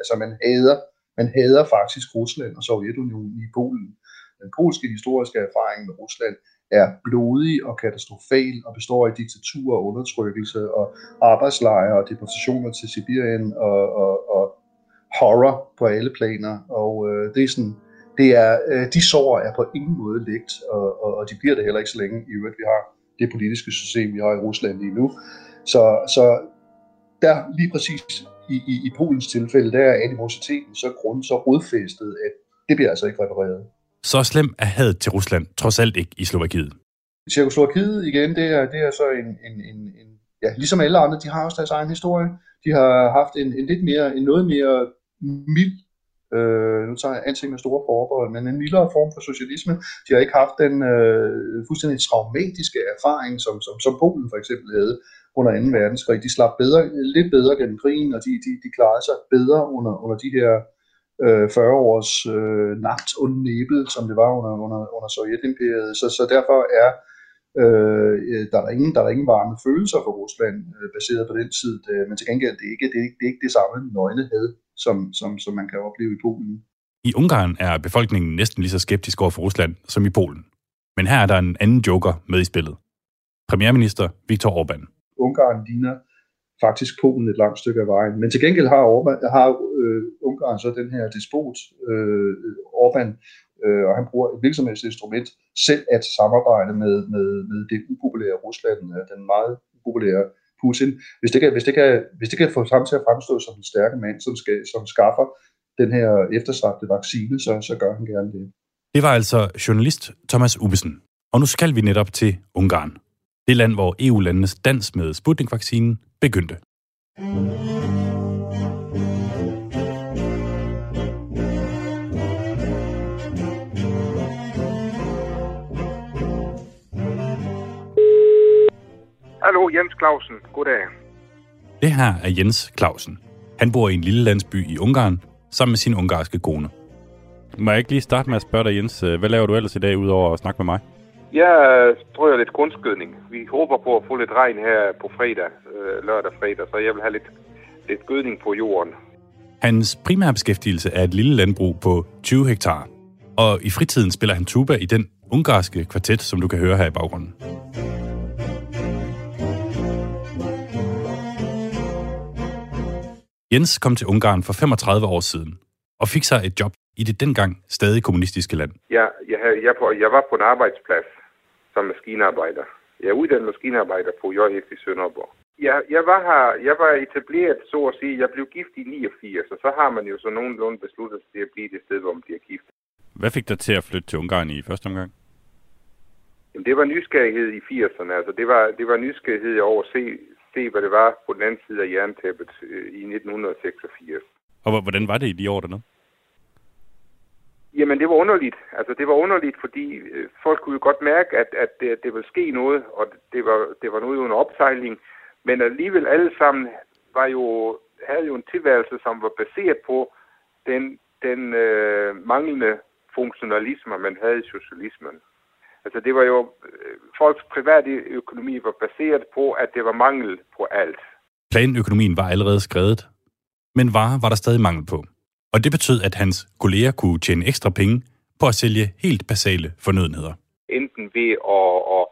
Altså man hader, man hader faktisk Rusland og Sovjetunionen i Polen. Den polske historiske erfaring med Rusland er blodig og katastrofal og består af diktatur og undertrykkelse og arbejdslejre og deportationer til Sibirien og, og, og horror på alle planer. Og øh, det er sådan, det er, øh, de sår er på ingen måde lægt, og, og, og de bliver det heller ikke så længe i øvrigt, vi har det politiske system, vi har i Rusland lige nu. Så, så der lige præcis i, i, i Polens tilfælde, der er animositeten så grund, så rodfæstet, at det bliver altså ikke repareret. Så slem er hadet til Rusland trods alt ikke i Slovakiet. Tjekoslovakiet igen, det er, det er så en, en, en, en, ja, ligesom alle andre, de har også deres egen historie. De har haft en, en lidt mere, en noget mere mild, øh, nu tager jeg alting med store forbehold, men en mildere form for socialisme. De har ikke haft den øh, fuldstændig traumatiske erfaring, som, som, som Polen for eksempel havde under 2. verdenskrig. De slap bedre, lidt bedre gennem krigen, og de, de, de klarede sig bedre under, under de her øh, 40 års øh, nagt und nebel, som det var under, under, under Sovjetimperiet. Så, så derfor er øh, der, er ingen, der er ingen varme følelser for Rusland øh, baseret på den tid, øh, men til gengæld det er ikke det, er, det er ikke det samme nøgne had, som, som, som man kan opleve i Polen. I Ungarn er befolkningen næsten lige så skeptisk over for Rusland som i Polen. Men her er der en anden joker med i spillet. Premierminister Viktor Orbán. Ungarn ligner faktisk Polen et langt stykke af vejen. Men til gengæld har, Orbán, har øh, Ungarn så den her despot, øh, Orbán, øh, og han bruger et virksomhedsinstrument selv at samarbejde med, med, med det upopulære Rusland, øh, den meget upopulære Putin. Hvis det, kan, hvis, det kan, hvis det kan få ham til at fremstå som en stærke mand, som, skal, som skaffer den her eftersagte vaccine, så, så gør han gerne det. Det var altså journalist Thomas Ubesen. Og nu skal vi netop til Ungarn det land, hvor EU-landenes dans med Sputnik-vaccinen begyndte. Hallo, Jens Clausen. Goddag. Det her er Jens Clausen. Han bor i en lille landsby i Ungarn, sammen med sin ungarske kone. Må jeg ikke lige starte med at spørge dig, Jens, hvad laver du ellers i dag, udover at snakke med mig? Jeg strøger lidt grundskydning. Vi håber på at få lidt regn her på fredag, øh, lørdag fredag, så jeg vil have lidt, lidt gødning på jorden. Hans primære beskæftigelse er et lille landbrug på 20 hektar. Og i fritiden spiller han tuba i den ungarske kvartet, som du kan høre her i baggrunden. Jens kom til Ungarn for 35 år siden og fik sig et job i det dengang stadig kommunistiske land. Ja, jeg, havde- jeg, på, jeg var på en arbejdsplads som maskinarbejder. Jeg er uddannet maskinarbejder på JF i Sønderborg. Jeg, jeg, var her, jeg var etableret, så at sige, jeg blev gift i 89, og så har man jo så nogenlunde besluttet sig til at blive det sted, hvor man bliver gift. Hvad fik dig til at flytte til Ungarn i første omgang? Jamen, det var nysgerrighed i 80'erne. Altså, det var, det var nysgerrighed over at se, se, hvad det var på den anden side af jerntæppet øh, i 1986. Og hvor- hvordan var det i de år dernede? Jamen, det var underligt. Altså, det var underligt, fordi øh, folk kunne jo godt mærke, at, at det, det ville ske noget, og det var, det var noget under opsejling. Men alligevel alle sammen var jo, havde jo en tilværelse, som var baseret på den, den øh, manglende funktionalisme, man havde i socialismen. Altså, det var jo, øh, folks private økonomi var baseret på, at det var mangel på alt. Planøkonomien var allerede skrevet, men var, var der stadig mangel på. Og det betød, at hans kolleger kunne tjene ekstra penge på at sælge helt basale fornødenheder. enten ved at, at,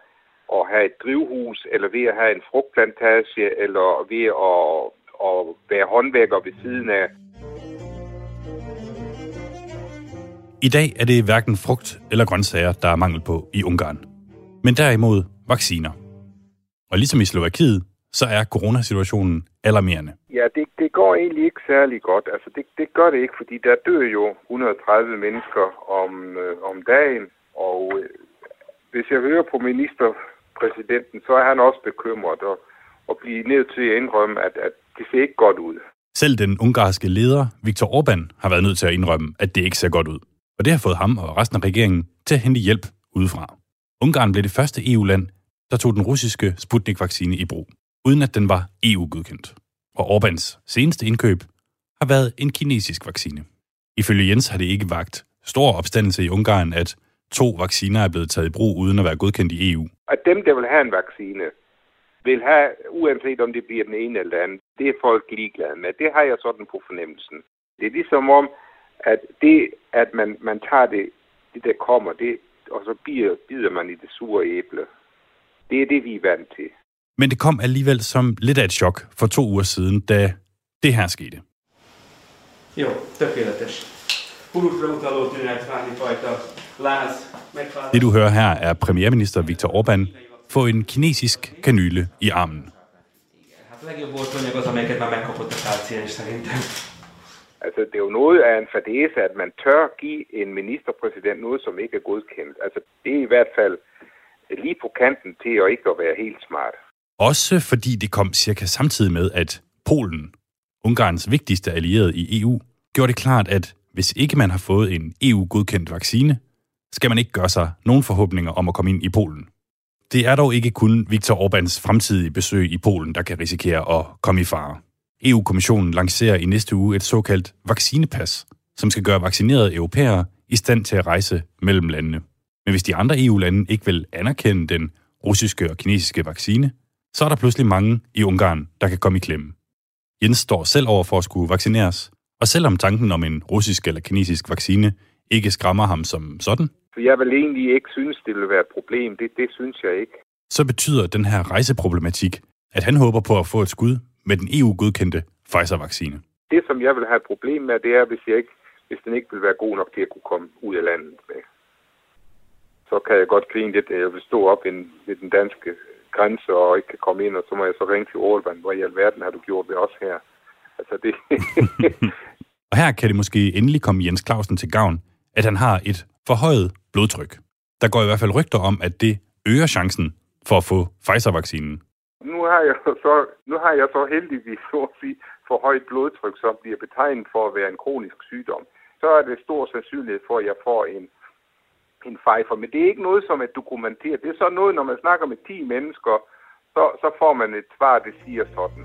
at have et drivhus, eller ved at have en frugtplantage, eller ved at, at være håndværker ved siden af. I dag er det hverken frugt eller grøntsager, der er mangel på i Ungarn. Men derimod vacciner. Og ligesom i Slovakiet, så er coronasituationen alarmerende. Ja, det, det går egentlig ikke særlig godt. Altså, det, det gør det ikke, fordi der dør jo 130 mennesker om, øh, om dagen, og øh, hvis jeg hører på ministerpræsidenten, så er han også bekymret og, og bliver nødt til at indrømme, at, at det ser ikke godt ud. Selv den ungarske leder, Viktor Orbán, har været nødt til at indrømme, at det ikke ser godt ud. Og det har fået ham og resten af regeringen til at hente hjælp udefra. Ungarn blev det første EU-land, der tog den russiske Sputnik-vaccine i brug, uden at den var EU-godkendt. Og Orbáns seneste indkøb har været en kinesisk vaccine. Ifølge Jens har det ikke vagt stor opstandelse i Ungarn, at to vacciner er blevet taget i brug uden at være godkendt i EU. At dem, der vil have en vaccine, vil have, uanset om det bliver den ene eller den anden, det er folk ligeglade med. Det har jeg sådan på fornemmelsen. Det er ligesom om, at det, at man, man tager det, det der kommer, det, og så bider, bider man i det sure æble. Det er det, vi er vant til. Men det kom alligevel som lidt af et chok for to uger siden, da det her skete. Jó, tökéletes. Pulusra utaló tünetvány fajta láz. Det du hører her er premierminister Viktor Orbán få en kinesisk kanyle i armen. Legjobb orvonyag az, amelyeket már megkapott a páciens szerintem. Altså, det er jo noget af en fadese, at man tør give en ministerpræsident noget, som ikke er godkendt. Altså, det er i hvert fald lige på kanten til at ikke at være helt smart. Også fordi det kom cirka samtidig med, at Polen, Ungarns vigtigste allierede i EU, gjorde det klart, at hvis ikke man har fået en EU-godkendt vaccine, skal man ikke gøre sig nogen forhåbninger om at komme ind i Polen. Det er dog ikke kun Viktor Orbáns fremtidige besøg i Polen, der kan risikere at komme i fare. EU-kommissionen lancerer i næste uge et såkaldt vaccinepas, som skal gøre vaccinerede europæere i stand til at rejse mellem landene. Men hvis de andre EU-lande ikke vil anerkende den russiske og kinesiske vaccine, så er der pludselig mange i Ungarn, der kan komme i klemme. Jens står selv over for at skulle vaccineres, og selvom tanken om en russisk eller kinesisk vaccine ikke skræmmer ham som sådan, Så jeg vil egentlig ikke synes, det vil være et problem. Det, det synes jeg ikke. så betyder den her rejseproblematik, at han håber på at få et skud med den EU-godkendte Pfizer-vaccine. Det, som jeg vil have et problem med, det er, hvis, jeg ikke, hvis den ikke vil være god nok til at kunne komme ud af landet med. Så kan jeg godt grine lidt, at jeg vil stå op ved den danske grænse og ikke kan komme ind, og så må jeg så ringe til Orbán. Hvor i alverden har du gjort ved os her? Altså det... Og her kan det måske endelig komme Jens Clausen til gavn, at han har et forhøjet blodtryk. Der går i hvert fald rygter om, at det øger chancen for at få Pfizer-vaccinen. nu har jeg så, nu har jeg så heldigvis så at sige, for højt blodtryk, som bliver betegnet for at være en kronisk sygdom. Så er det stor sandsynlighed for, at jeg får en, en Pfizer. Men det er ikke noget, som er dokumenteret. Det er så noget, når man snakker med 10 mennesker, så, så får man et svar, det siger sådan.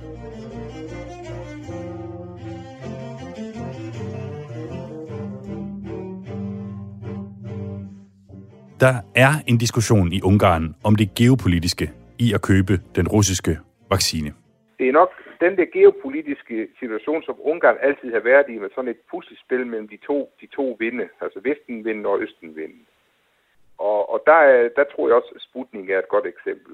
Der er en diskussion i Ungarn om det geopolitiske i at købe den russiske vaccine. Det er nok den der geopolitiske situation, som Ungarn altid har været i, med sådan et puslespil mellem de to, de to vinde, altså Vestenvinden og Østenvinden. Og, og der, er, der tror jeg også, at Sputnik er et godt eksempel.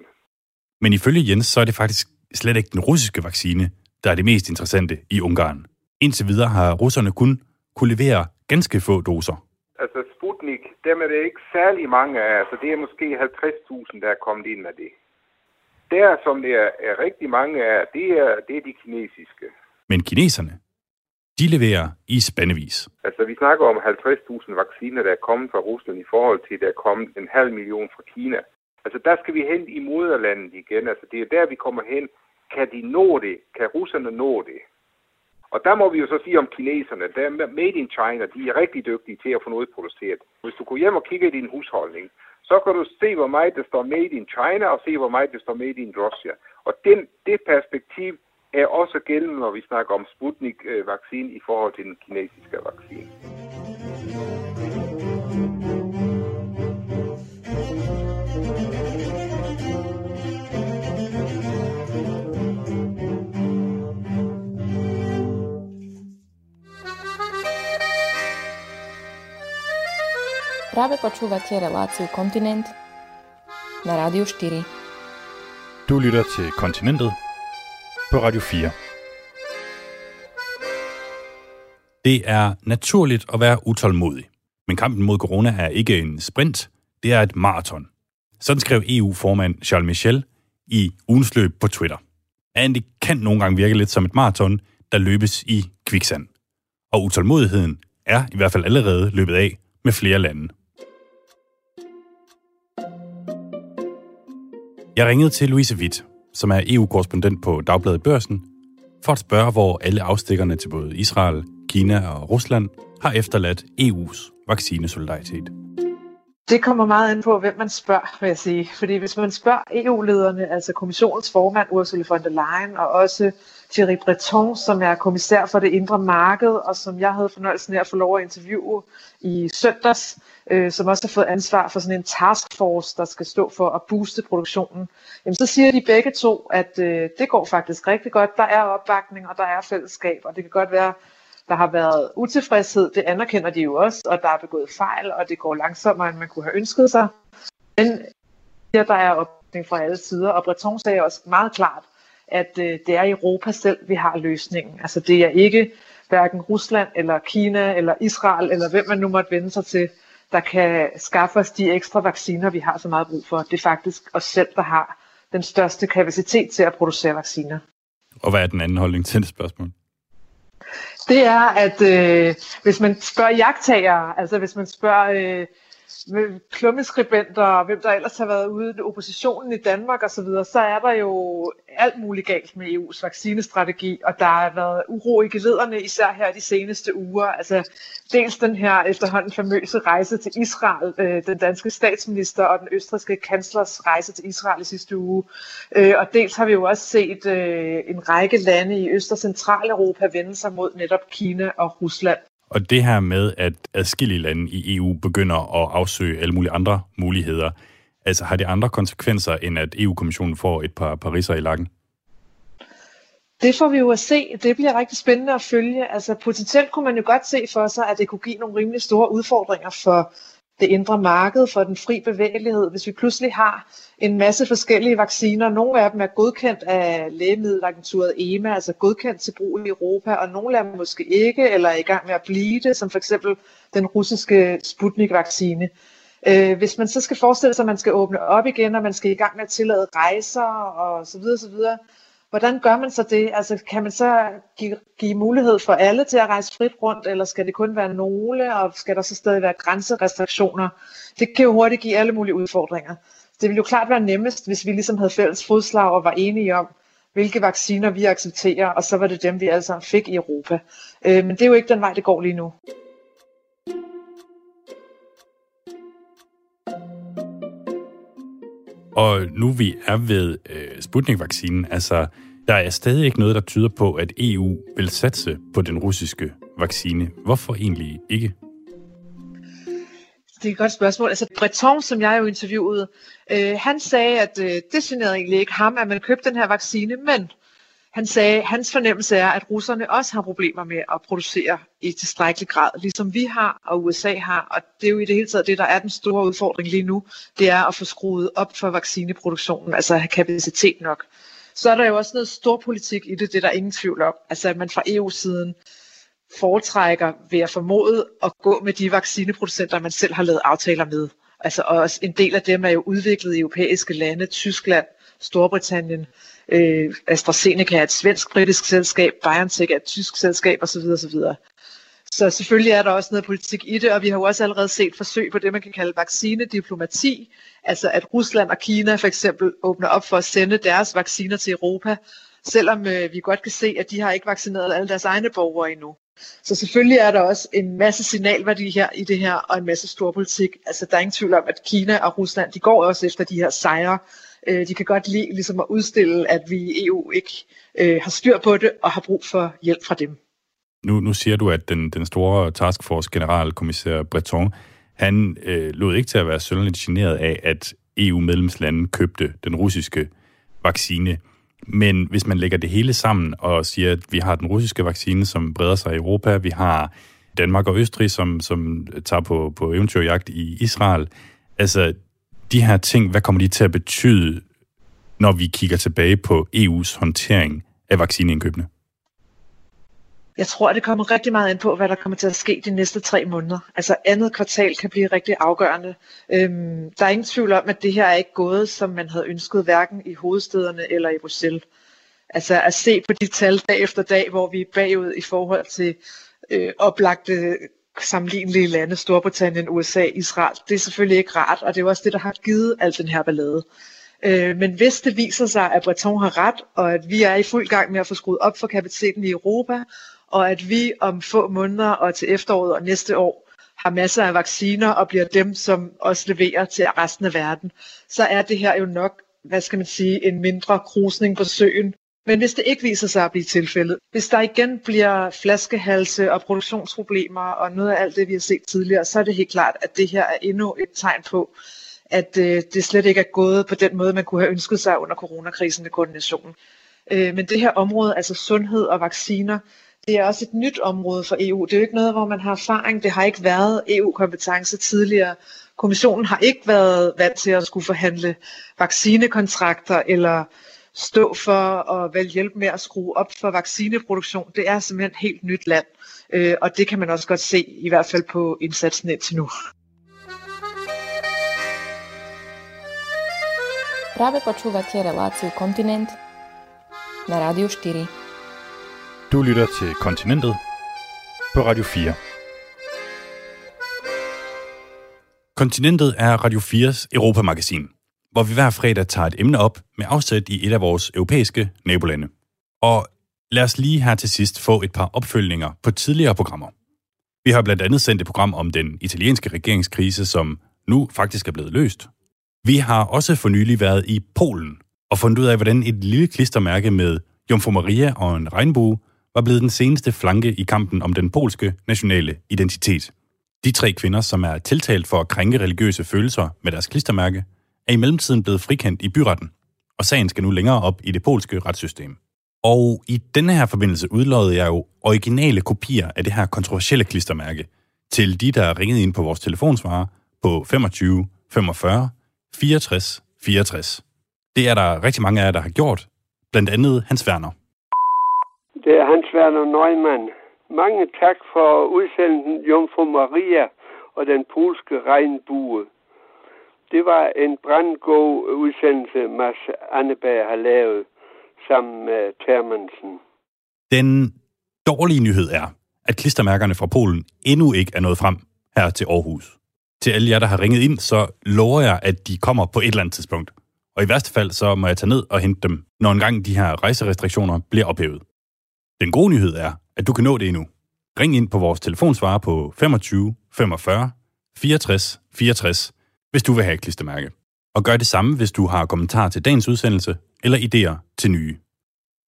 Men ifølge Jens, så er det faktisk slet ikke den russiske vaccine, der er det mest interessante i Ungarn. Indtil videre har russerne kun kunne levere ganske få doser. Altså Sputnik, dem er det ikke særlig mange af, altså det er måske 50.000, der er kommet ind af det. Der, som det er, er rigtig mange af, det er, det er de kinesiske. Men kineserne, de leverer i spandevis. Altså vi snakker om 50.000 vacciner, der er kommet fra Rusland i forhold til, der er kommet en halv million fra Kina. Altså der skal vi hen i moderlandet igen. Altså det er der, vi kommer hen. Kan de nå det? Kan russerne nå det? Og der må vi jo så sige om kineserne, der er made in China, de er rigtig dygtige til at få noget produceret. Hvis du går hjem og kigger i din husholdning, så kan du se, hvor meget der står made in China, og se, hvor meget der står made in Russia. Og den, det perspektiv er også gældende, når vi snakker om Sputnik-vaccine i forhold til den kinesiske vaccine. Práve počúvate reláciu Kontinent na Rádiu 4. Du lytter til Kontinentet på Radio 4. Det er naturligt at være utålmodig. Men kampen mod corona er ikke en sprint, det er et maraton. Sådan skrev EU-formand Charles Michel i ugens løb på Twitter. And det kan nogle gange virke lidt som et maraton, der løbes i kviksand. Og utålmodigheden er i hvert fald allerede løbet af med flere lande. Jeg ringede til Louise Witt, som er EU-korrespondent på Dagbladet Børsen, for at spørge, hvor alle afstikkerne til både Israel, Kina og Rusland har efterladt EU's vaccinesolidaritet. Det kommer meget an på, hvem man spørger, vil jeg sige. Fordi hvis man spørger EU-lederne, altså kommissionens formand Ursula von der Leyen, og også Thierry Breton, som er kommissær for det indre marked, og som jeg havde fornøjelsen af at få lov at interviewe i søndags, øh, som også har fået ansvar for sådan en taskforce, der skal stå for at booste produktionen, jamen så siger de begge to, at øh, det går faktisk rigtig godt. Der er opbakning, og der er fællesskab, og det kan godt være, der har været utilfredshed, det anerkender de jo også, og der er begået fejl, og det går langsommere, end man kunne have ønsket sig. Men ja, der er opbakning fra alle sider, og Breton sagde også meget klart, at øh, det er Europa selv, vi har løsningen. Altså det er ikke hverken Rusland eller Kina eller Israel eller hvem man nu måtte vende sig til, der kan skaffe os de ekstra vacciner, vi har så meget brug for. Det er faktisk os selv, der har den største kapacitet til at producere vacciner. Og hvad er den anden holdning til det spørgsmål? Det er, at øh, hvis man spørger jagttager, altså hvis man spørger øh, klummeskribenter og hvem der ellers har været ude i oppositionen i Danmark osv., så, videre, så er der jo alt muligt galt med EU's vaccinestrategi, og der har været uro i gelederne, især her de seneste uger. Altså dels den her efterhånden famøse rejse til Israel, øh, den danske statsminister og den østrigske kanslers rejse til Israel i sidste uge. Øh, og dels har vi jo også set øh, en række lande i Øst- og Centraleuropa vende sig mod netop Kina og Rusland. Og det her med, at adskillige lande i EU begynder at afsøge alle mulige andre muligheder, altså har det andre konsekvenser, end at EU-kommissionen får et par pariser i lakken? Det får vi jo at se. Det bliver rigtig spændende at følge. Altså potentielt kunne man jo godt se for sig, at det kunne give nogle rimelig store udfordringer for det indre marked, for den fri bevægelighed, hvis vi pludselig har en masse forskellige vacciner. Nogle af dem er godkendt af lægemiddelagenturet EMA, altså godkendt til brug i Europa, og nogle af dem måske ikke, eller er i gang med at blive det, som for eksempel den russiske Sputnik-vaccine. Øh, hvis man så skal forestille sig, at man skal åbne op igen, og man skal i gang med at tillade rejser og så videre, så videre, Hvordan gør man så det? Altså, kan man så give, give mulighed for alle til at rejse frit rundt, eller skal det kun være nogle, og skal der så stadig være grænserestriktioner? Det kan jo hurtigt give alle mulige udfordringer. Det ville jo klart være nemmest, hvis vi ligesom havde fælles fodslag og var enige om, hvilke vacciner vi accepterer, og så var det dem, vi alle sammen fik i Europa. Øh, men det er jo ikke den vej, det går lige nu. Og nu vi er ved øh, Sputnik-vaccinen, altså der er stadig ikke noget, der tyder på, at EU vil satse på den russiske vaccine. Hvorfor egentlig ikke? Det er et godt spørgsmål. Altså Breton, som jeg jo interviewede, øh, han sagde, at øh, det generede egentlig ikke ham, at man købte den her vaccine, men han sagde, at hans fornemmelse er, at russerne også har problemer med at producere i tilstrækkelig grad, ligesom vi har og USA har. Og det er jo i det hele taget det, der er den store udfordring lige nu, det er at få skruet op for vaccineproduktionen, altså have kapacitet nok. Så er der jo også noget storpolitik i det, det er der ingen tvivl om. Altså at man fra EU-siden foretrækker ved at formode at gå med de vaccineproducenter, man selv har lavet aftaler med. Altså også en del af dem er jo udviklet i europæiske lande, Tyskland, Storbritannien, øh, AstraZeneca er et svensk-britisk selskab, BioNTech er et tysk selskab osv. osv. Så selvfølgelig er der også noget politik i det, og vi har jo også allerede set forsøg på det, man kan kalde vaccinediplomati, altså at Rusland og Kina for eksempel åbner op for at sende deres vacciner til Europa, selvom øh, vi godt kan se, at de har ikke vaccineret alle deres egne borgere endnu. Så selvfølgelig er der også en masse signalværdi her i det her, og en masse storpolitik. Altså der er ingen tvivl om, at Kina og Rusland, de går også efter de her sejre. Øh, de kan godt lide ligesom at udstille, at vi i EU ikke øh, har styr på det, og har brug for hjælp fra dem. Nu, nu siger du, at den, den store taskforce generalkommissær Breton, han øh, lod ikke til at være sønderligt generet af, at EU-medlemslandene købte den russiske vaccine. Men hvis man lægger det hele sammen og siger, at vi har den russiske vaccine, som breder sig i Europa, vi har Danmark og Østrig, som, som tager på, på eventyrjagt i Israel. Altså, de her ting, hvad kommer de til at betyde, når vi kigger tilbage på EU's håndtering af vaccineindkøbene? Jeg tror, det kommer rigtig meget ind på, hvad der kommer til at ske de næste tre måneder. Altså andet kvartal kan blive rigtig afgørende. Øhm, der er ingen tvivl om, at det her er ikke gået, som man havde ønsket, hverken i hovedstederne eller i Bruxelles. Altså at se på de tal dag efter dag, hvor vi er bagud i forhold til øh, oplagte sammenlignelige lande, Storbritannien, USA, Israel, det er selvfølgelig ikke rart, og det er også det, der har givet al den her ballade. Øh, men hvis det viser sig, at Breton har ret, og at vi er i fuld gang med at få skruet op for kapaciteten i Europa, og at vi om få måneder og til efteråret og næste år har masser af vacciner og bliver dem, som også leverer til resten af verden, så er det her jo nok, hvad skal man sige, en mindre krusning på søen. Men hvis det ikke viser sig at blive tilfældet, hvis der igen bliver flaskehalse og produktionsproblemer og noget af alt det, vi har set tidligere, så er det helt klart, at det her er endnu et tegn på, at øh, det slet ikke er gået på den måde, man kunne have ønsket sig under coronakrisen med koordinationen. Øh, men det her område, altså sundhed og vacciner, det er også et nyt område for EU. Det er jo ikke noget, hvor man har erfaring. Det har ikke været EU-kompetence tidligere. Kommissionen har ikke været vant til at skulle forhandle vaccinekontrakter eller stå for at vel hjælpe med at skrue op for vaccineproduktion. Det er simpelthen et helt nyt land, øh, og det kan man også godt se, i hvert fald på indsatsen indtil nu. Práve počúvate reláciu Kontinent na Rádiu 4. Du lytter til Kontinentet på Radio 4. Kontinentet er Radio 4's Europamagasin, hvor vi hver fredag tager et emne op med afsæt i et af vores europæiske nabolande. Og lad os lige her til sidst få et par opfølgninger på tidligere programmer. Vi har blandt andet sendt et program om den italienske regeringskrise, som nu faktisk er blevet løst. Vi har også for nylig været i Polen og fundet ud af, hvordan et lille klistermærke med Jomfru Maria og en regnbue var blevet den seneste flanke i kampen om den polske nationale identitet. De tre kvinder, som er tiltalt for at krænke religiøse følelser med deres klistermærke, er i mellemtiden blevet frikendt i byretten, og sagen skal nu længere op i det polske retssystem. Og i denne her forbindelse udlodede jeg jo originale kopier af det her kontroversielle klistermærke til de, der ringede ind på vores telefonsvarer på 25 45 64 64. Det er der rigtig mange af jer, der har gjort, blandt andet Hans Werner. Det er Hans Werner Neumann. Mange tak for udsendelsen Jomfru Maria og den polske regnbue. Det var en brandgod udsendelse, Mads Anneberg har lavet sammen med Termansen. Den dårlige nyhed er, at klistermærkerne fra Polen endnu ikke er nået frem her til Aarhus. Til alle jer, der har ringet ind, så lover jeg, at de kommer på et eller andet tidspunkt. Og i værste fald, så må jeg tage ned og hente dem, når engang de her rejserestriktioner bliver ophævet. Den gode nyhed er, at du kan nå det endnu. Ring ind på vores telefonsvarer på 25 45 64 64, hvis du vil have et klistermærke. Og gør det samme, hvis du har kommentarer til dagens udsendelse eller idéer til nye.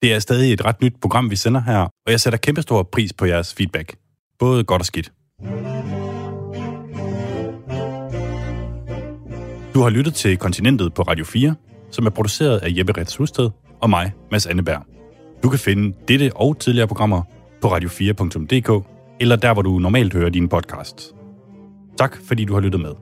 Det er stadig et ret nyt program, vi sender her, og jeg sætter kæmpestor pris på jeres feedback. Både godt og skidt. Du har lyttet til Kontinentet på Radio 4, som er produceret af Jeppe Rets Husted og mig, Mads Anneberg. Du kan finde dette og tidligere programmer på radio4.dk eller der, hvor du normalt hører dine podcasts. Tak fordi du har lyttet med.